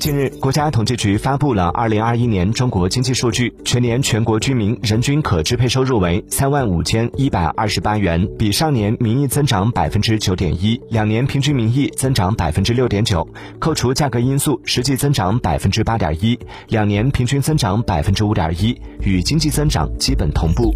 近日国家统计局发布了二零二一年中国经济数据全年全国居民人均可支配收入为三万五千一百二十八元比上年名义增长百分之九点一两年平均名义增长百分之六点九。扣除价格因素实际增长百分之八点一两年平均增长百分之五点一与经济增长基本同步。